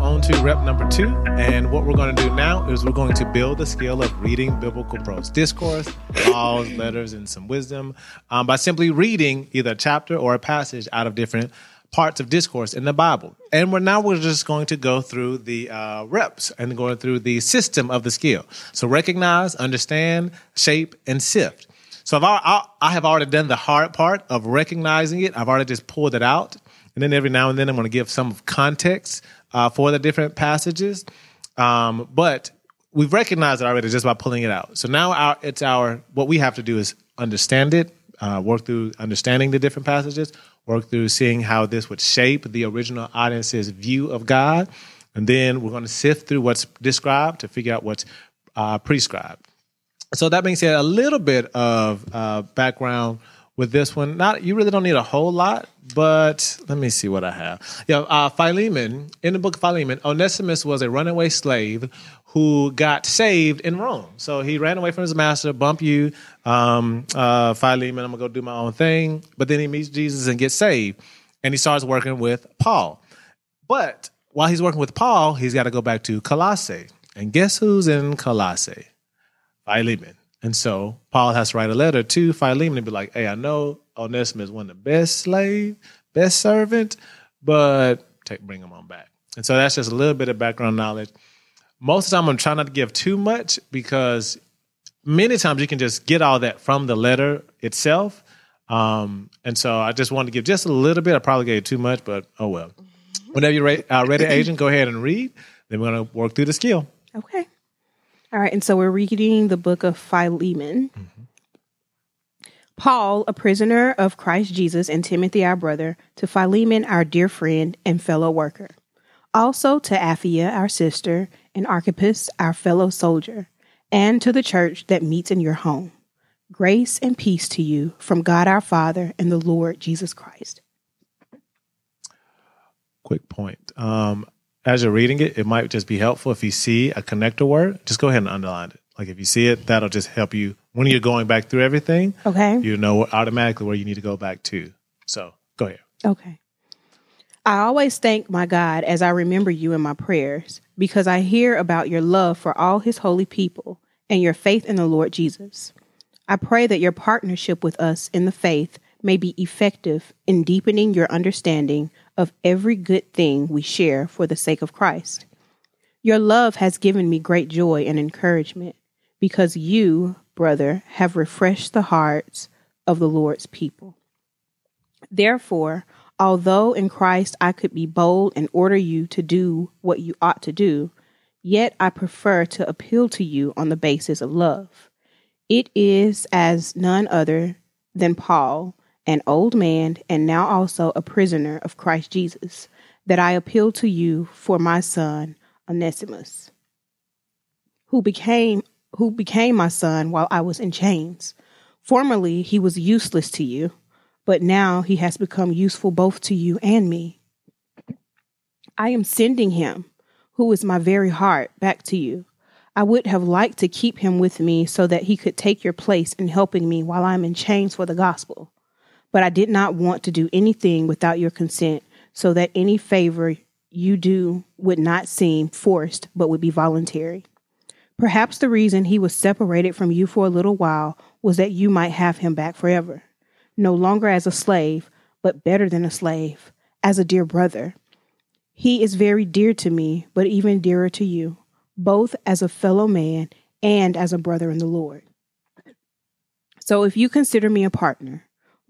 on to rep number two. And what we're going to do now is we're going to build the skill of reading biblical prose discourse, laws, letters, and some wisdom um, by simply reading either a chapter or a passage out of different parts of discourse in the Bible. And we're now we're just going to go through the uh, reps and going through the system of the skill. So recognize, understand, shape, and sift. So I've, I, I have already done the hard part of recognizing it. I've already just pulled it out. And then every now and then I'm going to give some of context uh, for the different passages. Um, but we've recognized it already just by pulling it out. So now our, it's our, what we have to do is understand it, uh, work through understanding the different passages, work through seeing how this would shape the original audience's view of God. And then we're going to sift through what's described to figure out what's uh, prescribed. So that being said, a little bit of uh, background with this one. Not you really don't need a whole lot, but let me see what I have. Yeah, uh, Philemon in the book of Philemon, Onesimus was a runaway slave who got saved in Rome. So he ran away from his master, bump you, um, uh, Philemon. I'm gonna go do my own thing. But then he meets Jesus and gets saved, and he starts working with Paul. But while he's working with Paul, he's got to go back to Colossae. And guess who's in Colossae? Philemon. And so Paul has to write a letter to Philemon and be like, hey, I know Onesimus is one of the best slave, best servant, but take, bring him on back. And so that's just a little bit of background knowledge. Most of the time, I'm trying not to give too much because many times you can just get all that from the letter itself. Um, and so I just wanted to give just a little bit. I probably gave too much, but oh well. Whenever you're ready, uh, ready agent, go ahead and read. Then we're going to work through the skill. Okay. All right, and so we're reading the book of Philemon. Mm-hmm. Paul, a prisoner of Christ Jesus, and Timothy, our brother, to Philemon, our dear friend and fellow worker. Also to Apphia, our sister, and Archippus, our fellow soldier, and to the church that meets in your home. Grace and peace to you from God our Father and the Lord Jesus Christ. Quick point. Um, as you're reading it, it might just be helpful if you see a connector word, just go ahead and underline it. Like if you see it, that'll just help you when you're going back through everything. Okay. You know automatically where you need to go back to. So go ahead. Okay. I always thank my God as I remember you in my prayers because I hear about your love for all his holy people and your faith in the Lord Jesus. I pray that your partnership with us in the faith may be effective in deepening your understanding of every good thing we share for the sake of Christ. Your love has given me great joy and encouragement because you, brother, have refreshed the hearts of the Lord's people. Therefore, although in Christ I could be bold and order you to do what you ought to do, yet I prefer to appeal to you on the basis of love. It is as none other than Paul an old man, and now also a prisoner of Christ Jesus, that I appeal to you for my son Onesimus, who became who became my son while I was in chains. Formerly he was useless to you, but now he has become useful both to you and me. I am sending him, who is my very heart, back to you. I would have liked to keep him with me so that he could take your place in helping me while I'm in chains for the gospel but I did not want to do anything without your consent, so that any favor you do would not seem forced, but would be voluntary. Perhaps the reason he was separated from you for a little while was that you might have him back forever, no longer as a slave, but better than a slave, as a dear brother. He is very dear to me, but even dearer to you, both as a fellow man and as a brother in the Lord. So if you consider me a partner,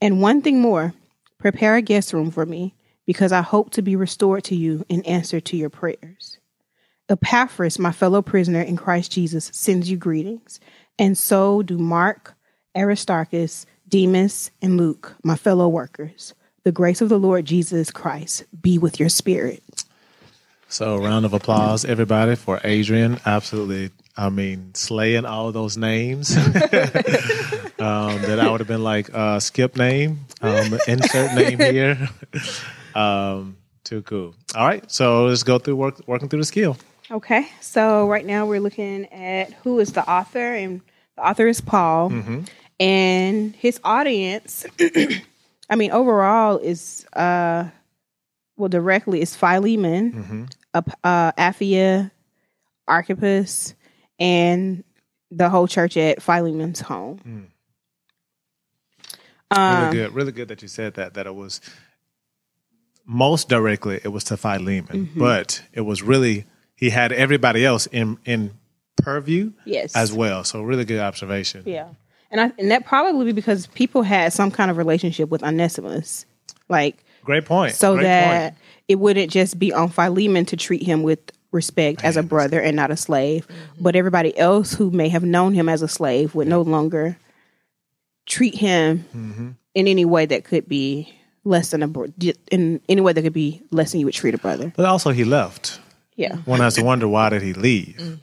And one thing more prepare a guest room for me, because I hope to be restored to you in answer to your prayers. Epaphras, my fellow prisoner in Christ Jesus, sends you greetings, and so do Mark, Aristarchus, Demas, and Luke, my fellow workers. The grace of the Lord Jesus Christ be with your spirit. So, round of applause, everybody, for Adrian. Absolutely, I mean, slaying all those names. um, that I would have been like, uh, skip name, um, insert name here. um, too cool. All right, so let's go through work, working through the skill. Okay, so right now we're looking at who is the author, and the author is Paul, and his audience. I mean, overall is uh, well, directly is Philemon, uh, uh, Apphia, Archippus, and the whole church at Philemon's home. Hmm. Really um, good, really good that you said that. That it was most directly it was to Philemon, mm-hmm. but it was really he had everybody else in in purview Yes, as well. So really good observation. Yeah, and I and that probably be because people had some kind of relationship with Onesimus, like Great point. so Great that point. it wouldn't just be on Philemon to treat him with respect as a brother and not a slave, but everybody else who may have known him as a slave would no longer treat him Mm-hmm. in any way that could be less than a bro- in any way that could be less than you would treat a brother. But also he left. Yeah, One has to wonder why did he leave?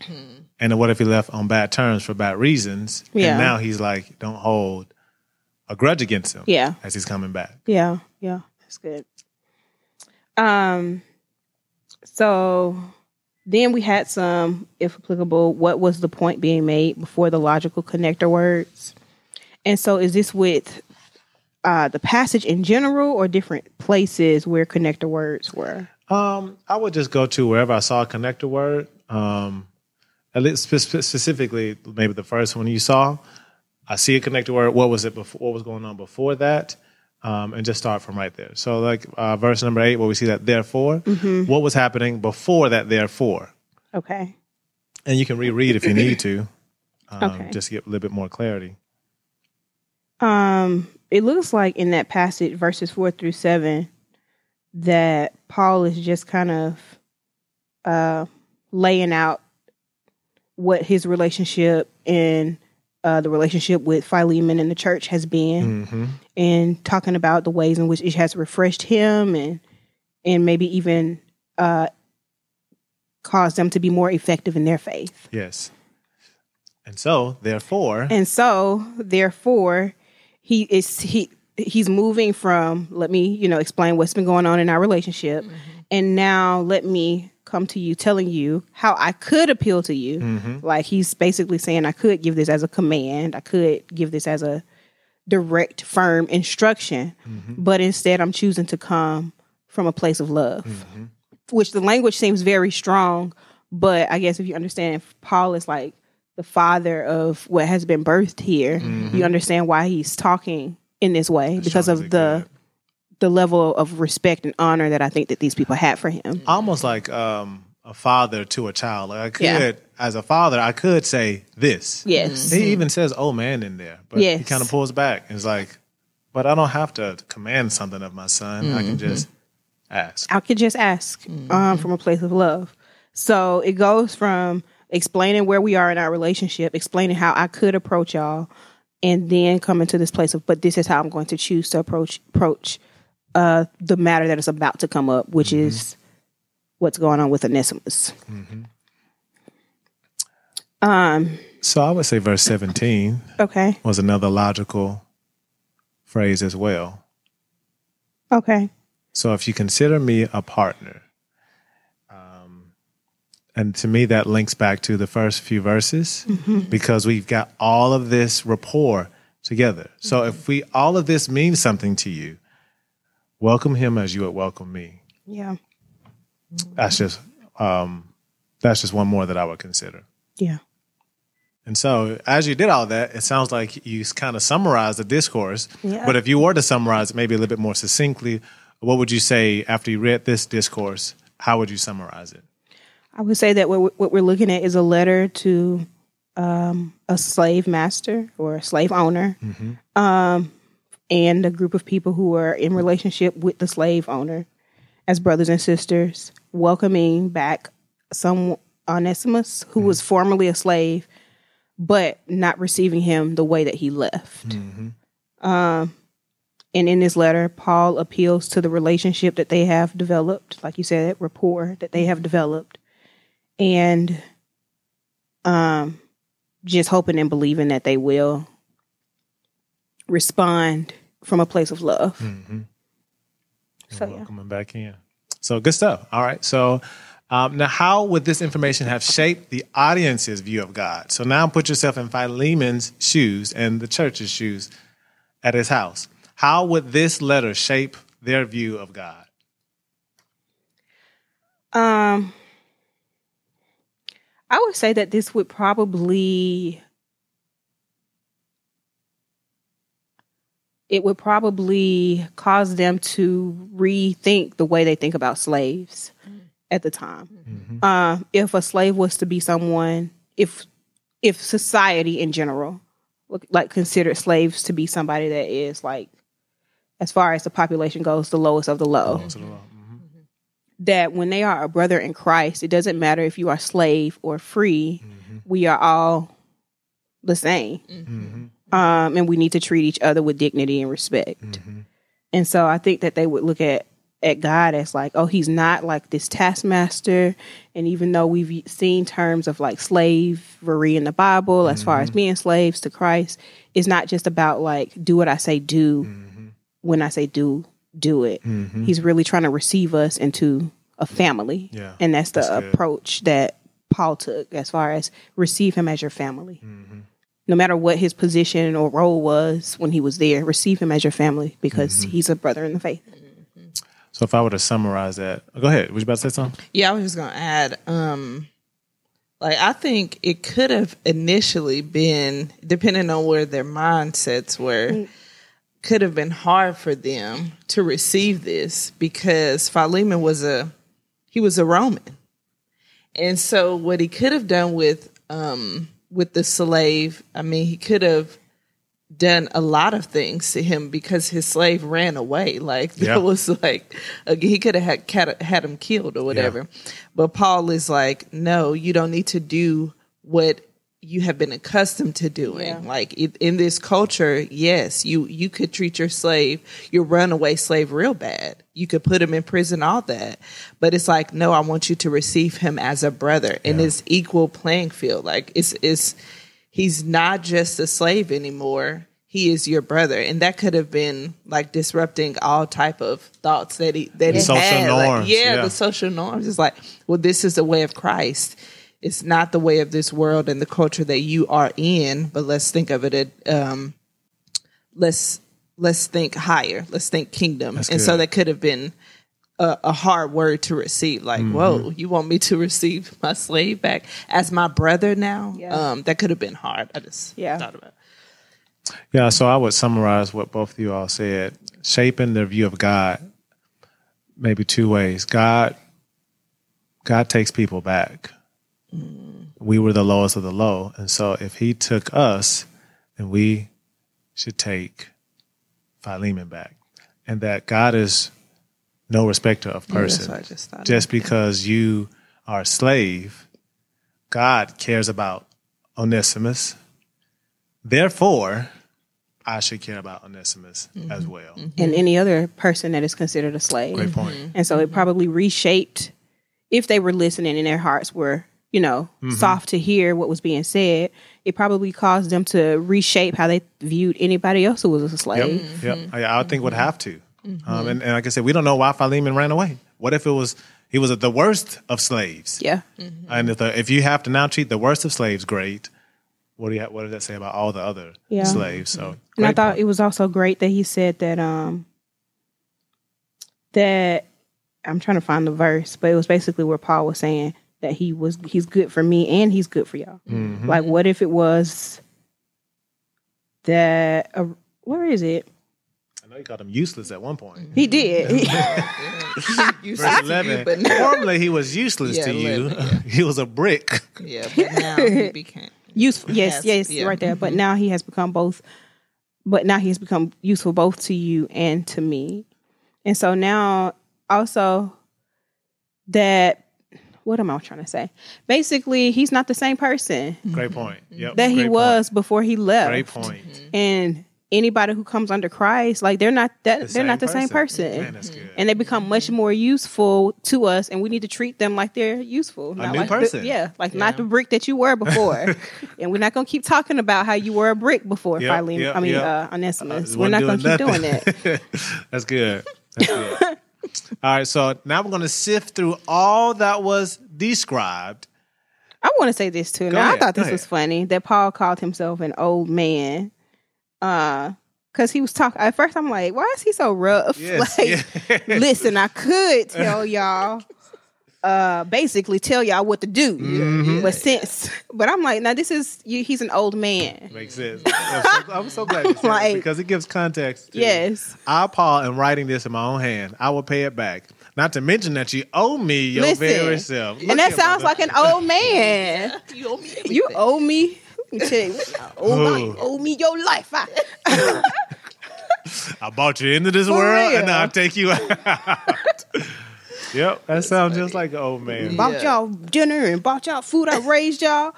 And what if he left on bad terms for bad reasons? Yeah. And now he's like, don't hold a grudge against him. Yeah. As he's coming back. Yeah, yeah, that's good. Um, so then we had some, if applicable, what was the point being made before the logical connector words? And so, is this with uh, the passage in general or different places where connector words were? Um, I would just go to wherever I saw a connector word. Um, at least spe- spe- specifically, maybe the first one you saw. I see a connector word. What was it before? What was going on before that? Um, and just start from right there. So, like uh, verse number eight, where we see that therefore, what was happening before that therefore? Okay. And you can reread if you need to, um, Okay. just to get a little bit more clarity. Um, it looks like in that passage, verses four through seven, that Paul is just kind of uh, laying out what his relationship and uh, the relationship with Philemon and the church has been, hmm and talking about the ways in which it has refreshed him and and maybe even uh, caused them to be more effective in their faith. Yes. And so, therefore, And so, therefore, he is he he's moving from let me, you know, explain what's been going on in our relationship. And now let me come to you telling you how I could appeal to you. Like he's basically saying I could give this as a command. I could give this as a direct, firm instruction. But instead I'm choosing to come from a place of love. Which the language seems very strong, but I guess if you understand if Paul is like the father of what has been birthed here, you understand why he's talking in this way because of the could. The level of respect and honor that I think that these people had for him. almost like um, a father to a child. Like I could, Yeah. as a father, I could say this. Yes. He even says "oh man" in there, but he kind of pulls back and is like, "But I don't have to command something of my son. I can just ask." I could just ask um, from a place of love. So it goes from explaining where we are in our relationship, explaining how I could approach y'all, and then coming to this place of, but this is how I'm going to choose to approach approach uh, the matter that is about to come up, which is what's going on with Onesimus. Um. So I would say verse seventeen Okay. was another logical phrase as well. Okay. So if you consider me a partner, um, and to me that links back to the first few verses because we've got all of this rapport together. So if we all of this means something to you, welcome him as you would welcome me. Yeah. That's just um, that's just one more that I would consider. Yeah. And so, as you did all that, it sounds like you kind of summarized the discourse. Yeah. But if you were to summarize it maybe a little bit more succinctly, what would you say after you read this discourse? How would you summarize it? I would say that what, what we're looking at is a letter to um, a slave master or a slave owner, um, and a group of people who are in relationship with the slave owner as brothers and sisters, welcoming back some Onesimus who was formerly a slave, but not receiving him the way that he left. Um, And in this letter, Paul appeals to the relationship that they have developed, like you said, rapport that they have developed, and um, just hoping and believing that they will respond from a place of love. Mm-hmm. So yeah. Welcoming back in. So good stuff. All right. So um, now, how would this information have shaped the audience's view of God? So now put yourself in Philemon's shoes and the church's shoes at his house. How would this letter shape their view of God? Um, I would say that this would probably it would probably cause them to rethink the way they think about slaves at the time. Mm-hmm. Uh, if a slave was to be someone, if if society in general, like considered slaves to be somebody that is like, as far as the population goes, the lowest of the low the. Mhm. that when they are a brother in Christ, it doesn't matter if you are slave or free, we are all the same. Um, and we need to treat each other with dignity and respect. Mhm. And so I think that they would look at at God as like, oh, he's not like this taskmaster. And even though we've seen terms of like slavery in the Bible, as far as being slaves to Christ, it's not just about like do what I say do. Mhm. When I say do, do it. Mhm. He's really trying to receive us into a family. Yeah, And that's the that's approach that Paul took as far as receive him as your family. No matter what his position or role was when he was there, receive him as your family because Mm-hmm. he's a brother in the faith. So if I were to summarize that, go ahead. Was you about to say something? Yeah, I was just gonna add, um, like I think it could have initially been, depending on where their mindsets were, could have been hard for them to receive this because Philemon was a he was a Roman. And so what he could have done with um with the slave, I mean, he could have done a lot of things to him because his slave ran away. Like that was like he could have had had him killed or whatever. But Paul is like, no, you don't need to do what you have been accustomed to doing. Yeah. Like in this culture, yes, you you could treat your slave, your runaway slave, real bad. You could put him in prison, all that. But it's like, no, I want you to receive him as a brother in Yeah. this equal playing field. Like it's it's he's not just a slave anymore he is your brother and that could have been like disrupting all type of thoughts that he that The he social had. Like, yeah, yeah. the social norms it's like well this is the way of christ it's not the way of this world and the culture that you are in but let's think of it at um let's let's think higher let's think kingdom That's and so that could have been a, a hard word to receive. Like, Mm-hmm. whoa, you want me to receive my slave back as my brother now? Yeah. Um, that could have been hard. I just Yeah. thought about. It. Yeah, so I would summarize what both of you all said. Shaping their view of God, maybe two ways. God, God takes people back. We were the lowest of the low, and so if He took us, then we should take Philemon back, and that God is no respecter of Yeah, person. what I just just because you are a slave, God cares about Onesimus. Therefore, I should care about Onesimus mm-hmm. as well. Mm-hmm. And any other person that is considered a slave. Great point. And so it mm-hmm. probably reshaped if they were listening and their hearts were, you know, mm-hmm. soft to hear what was being said, it probably caused them to reshape how they viewed anybody else who was a Yep. slave. Yep. I, I think would mm-hmm. have to. Mm-hmm. Um, and, and like I said, we don't know why Philemon ran away. What if it was he was the worst of slaves? Yeah. And if, the, if you have to now treat the worst of slaves great, what do you what does that say about all the other Yeah. slaves? So And I thought point. it was also great that he said that um that I'm trying to find the verse, but it was basically where Paul was saying that he was he's good for me and he's good for y'all. Mhm. Like what if it was that uh, where is it? I know you called him useless at one point. He did. You Verse eleven. you, but now, Formerly, he was useless Yeah, to you. 11, yeah. he was a brick. yeah, but now he became. useful. Yes, Yes, yes, yeah. right there. But now he has become both. But now he has become useful both to you and to me. And so now also that what am I trying to say? Basically, he's not the same person Great point. Yep. that he great was before he left. Great point. And anybody who comes under Christ, like they're not that they're not the same person. Man, that's good. And they become much more useful to us, and we need to treat them like they're useful. not new like the- yeah, like not the brick that you were before. and we're not going to keep talking about how you were a brick before, Yep, Philemon. yep, I mean, yep. uh, Onesimus. Uh, we're not going wasn't to keep doing that. That's good. That's good. All right, so now we're going to sift through all that was described. I want to say this too. now, ahead, I thought go this was funny that Paul called himself an old man. Uh, because he was talking at first, I'm like, why is he so rough? Yes, like, listen, I could tell y'all, uh, basically tell y'all what to do, Mm-hmm. but since, but I'm like, now this is you, he's an old man. Makes sense. I'm so, I'm so glad you said Like- that because it gives context. to- Yes, I, Paul, am writing this in my own hand. I will pay it back. Not to mention that you owe me your Listen. very self. Look and that sounds brother. like an old man. You owe me You owe me. Let me you, owe, my, owe me your life. I, I bought you into this For world, real. and now I take you out. Yep, that sounds just like an old man. Yeah. bought y'all dinner and bought y'all food. I raised y'all.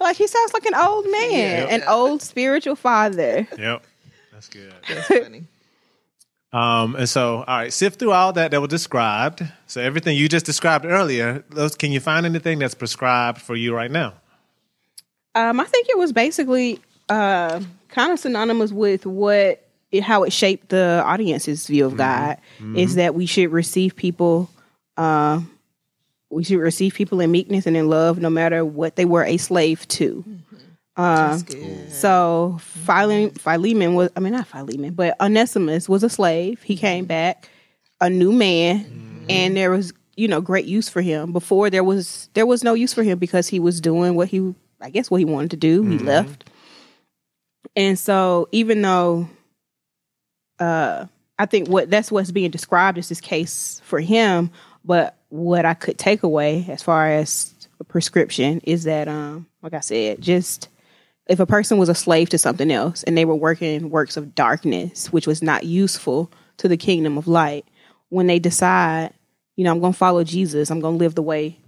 Like he sounds like an old man, Yeah. an old spiritual father. Yep, that's good. That's funny. Um, and so, all right, sift through all that that was described. So everything you just described earlier, those can you find anything that's prescribed for you right now? Um, I think it was basically uh, kind of synonymous with what it, how it shaped the audience's view of God. Is that we should receive people, uh, we should receive people in meekness and in love, no matter what they were a slave to. That's good. So Philemon, Philemon was, I mean, not Philemon, but Onesimus was a slave. He came back a new man, and there was, you know, great use for him. Before there was, there was no use for him because he was doing what he, I guess, what he wanted to do. He left, and so even though, uh, I think what that's what's being described as this case for him, but what I could take away as far as a prescription is that, um, like I said, just if a person was a slave to something else and they were working works of darkness, which was not useful to the kingdom of light, when they decide, you know, I'm going to follow Jesus, I'm going to live the way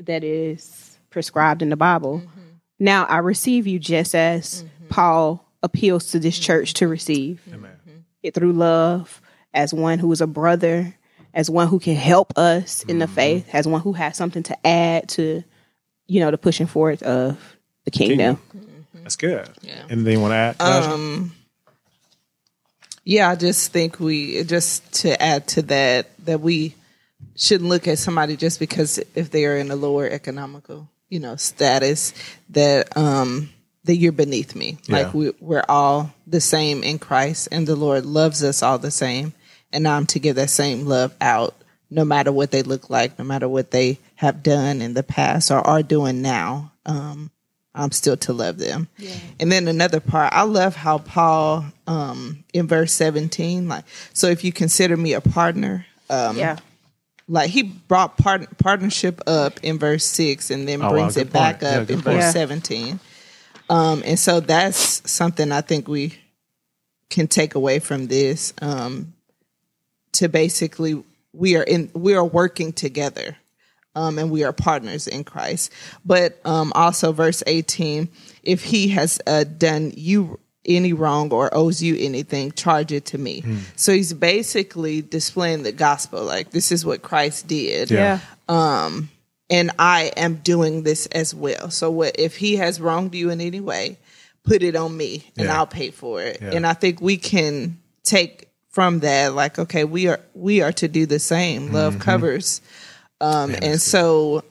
that is prescribed in the Bible. Mm-hmm. Now I receive you just as mm-hmm. Paul appeals to this church to receive. Mm-hmm. It through love, as one who is a brother, as one who can help us in the faith, as one who has something to add to, you know, the pushing forward of the kingdom. That's good. Yeah. Anything you want to add? Um, yeah, I just think we just to add to that that we shouldn't look at somebody just because if they are in a lower economical, you know, status that um that you're beneath me. Yeah. Like we we're all the same in Christ and the Lord loves us all the same and I'm to give that same love out no matter what they look like, no matter what they have done in the past or are doing now. Um I'm still to love them. And then another part, I love how Paul um in verse 17 like so if you consider me a partner, um Yeah. like he brought part, partnership up in verse 6 and then Oh, brings good it back point. Yeah, up good in point. verse Yeah. 17. Um and so that's something I think we can take away from this um to basically we are in we are working together um, and we are partners in Christ. But um, also, verse 18 if he has uh, done you any wrong or owes you anything, charge it to me. So he's basically displaying the gospel like, this is what Christ did. Yeah. Yeah. And I am doing this as well. So, what if he has wronged you in any way, put it on me and Yeah. I'll pay for it. Yeah. And I think we can take from that, like, okay, we are we are to do the same. Love Mm-hmm. covers. Um, and so,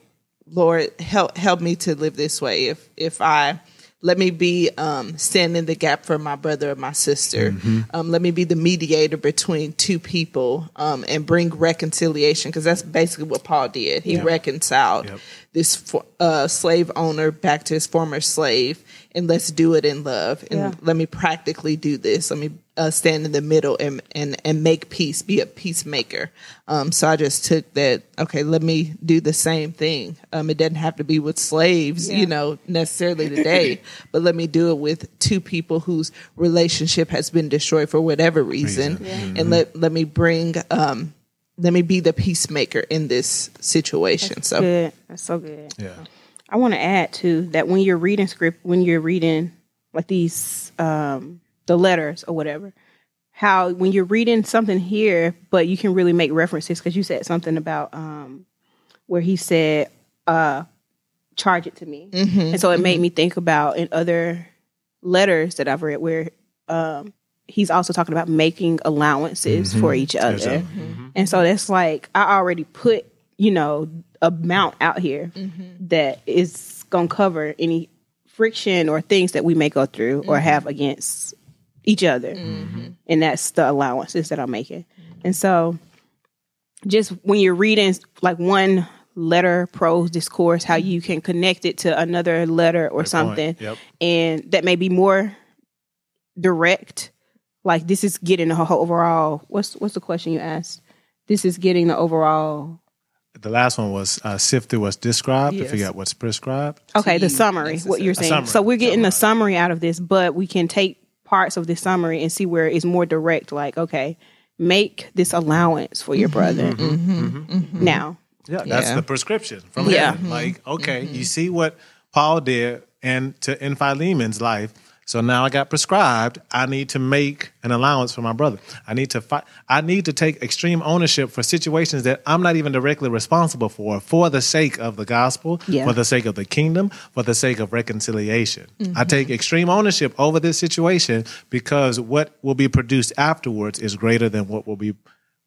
Lord, help help me to live this way. If if I let me be um, stand in the gap for my brother or my sister. Mm-hmm. Um, let me be the mediator between two people um, and bring reconciliation because that's basically what Paul did. He reconciled Yep. this uh, slave owner back to his former slave, and let's do it in love. And Yeah. let me practically do this. Let me uh, stand in the middle and, and and make peace. Be a peacemaker. Um, so I just took that. Okay, let me do the same thing. Um, it doesn't have to be with slaves, you know, necessarily today, but let me do it with two people whose relationship has been destroyed for whatever reason, and let let me bring. Um, let me be the peacemaker in this situation. So Good. That's so good. Yeah. I want to add too that when you're reading script, when you're reading like these um, the letters or whatever. How when you're reading something here, but you can really make references because you said something about um, where he said, uh, "Charge it to me," and so it made me think about in other letters that I've read where um, he's also talking about making allowances for each other, and so that's like I already put you know amount out here mm-hmm. that is gonna cover any friction or things that we may go through or mm-hmm. have against each other, mm-hmm. and that's the allowances that I'm making, and so just when you're reading like one letter prose discourse how you can connect it to another letter or something Yep. and that may be more direct like this is getting the whole overall what's what's the question you asked? This is getting the overall The last one was uh, sift through what's described. To figure out what's prescribed. okay the T summary what you're saying. So we're getting the summary. out of this but we can take parts of the summary and see where it's more direct like okay make this allowance for your brother. Mm-hmm. Mm-hmm. Now. Yeah, that's Yeah. the prescription from Yeah. heaven. Like, okay, you see what Paul did and to in Philemon's life. So now I got prescribed. I need to make an allowance for my brother. I need to fight. I need to take extreme ownership for situations that I'm not even directly responsible for, for the sake of the gospel, Yeah. for the sake of the kingdom, for the sake of reconciliation. I mm-hmm. take extreme ownership over this situation because what will be produced afterwards is greater than what will be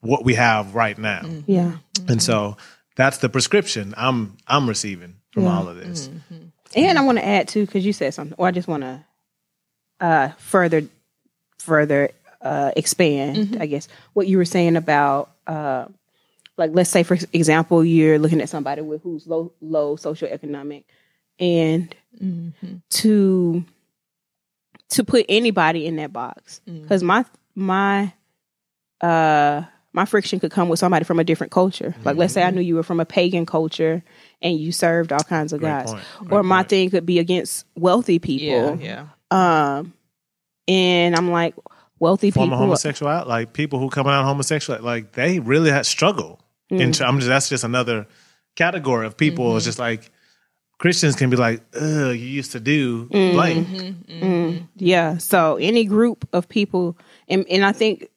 what we have right now. Mm-hmm. yeah And so that's the prescription I'm I'm receiving from all of this. Mm-hmm. And I want to add too, because you said something, or I just want to uh, further, further uh, expand. I guess what you were saying about, uh, like, let's say for example, you're looking at somebody with who's low, low socioeconomic, and to to put anybody in that box, because my my uh my friction could come with somebody from a different culture. Like let's say I knew you were from a pagan culture and you served all kinds of Great gods. Or my point. thing could be against wealthy Yeah, people. yeah. Um and I'm like wealthy Former people homosexual, like people who come out homosexual, like they really had struggle. And mm. I'm just that's just another category of people. It's mm-hmm. just like Christians can be like, "Ugh, you used to do mm-hmm. blank." Mm-hmm. Yeah. So any group of people, and, and I think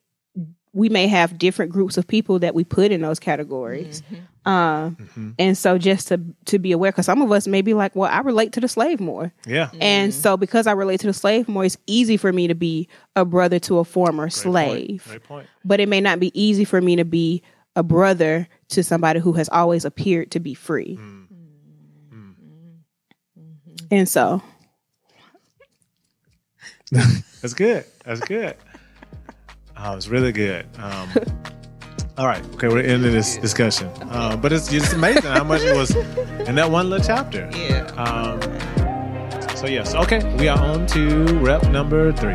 we may have different groups of people that we put in those categories. Mm-hmm. Um, mm-hmm. And so just to to be aware, because some of us may be like, well, I relate to the slave more. Yeah, And mm-hmm. so because I relate to the slave more, it's easy for me to be a brother to a former Great slave. Point. Great point. But it may not be easy for me to be a brother to somebody who has always appeared to be free. Mm. And so mm. That's good. That's good. Oh, it's really good. Um, all right. Okay, we're ending this discussion. Uh, but it's just amazing how much it was in that one little chapter. Yeah. Um, so yes, okay, we are on to rep number three.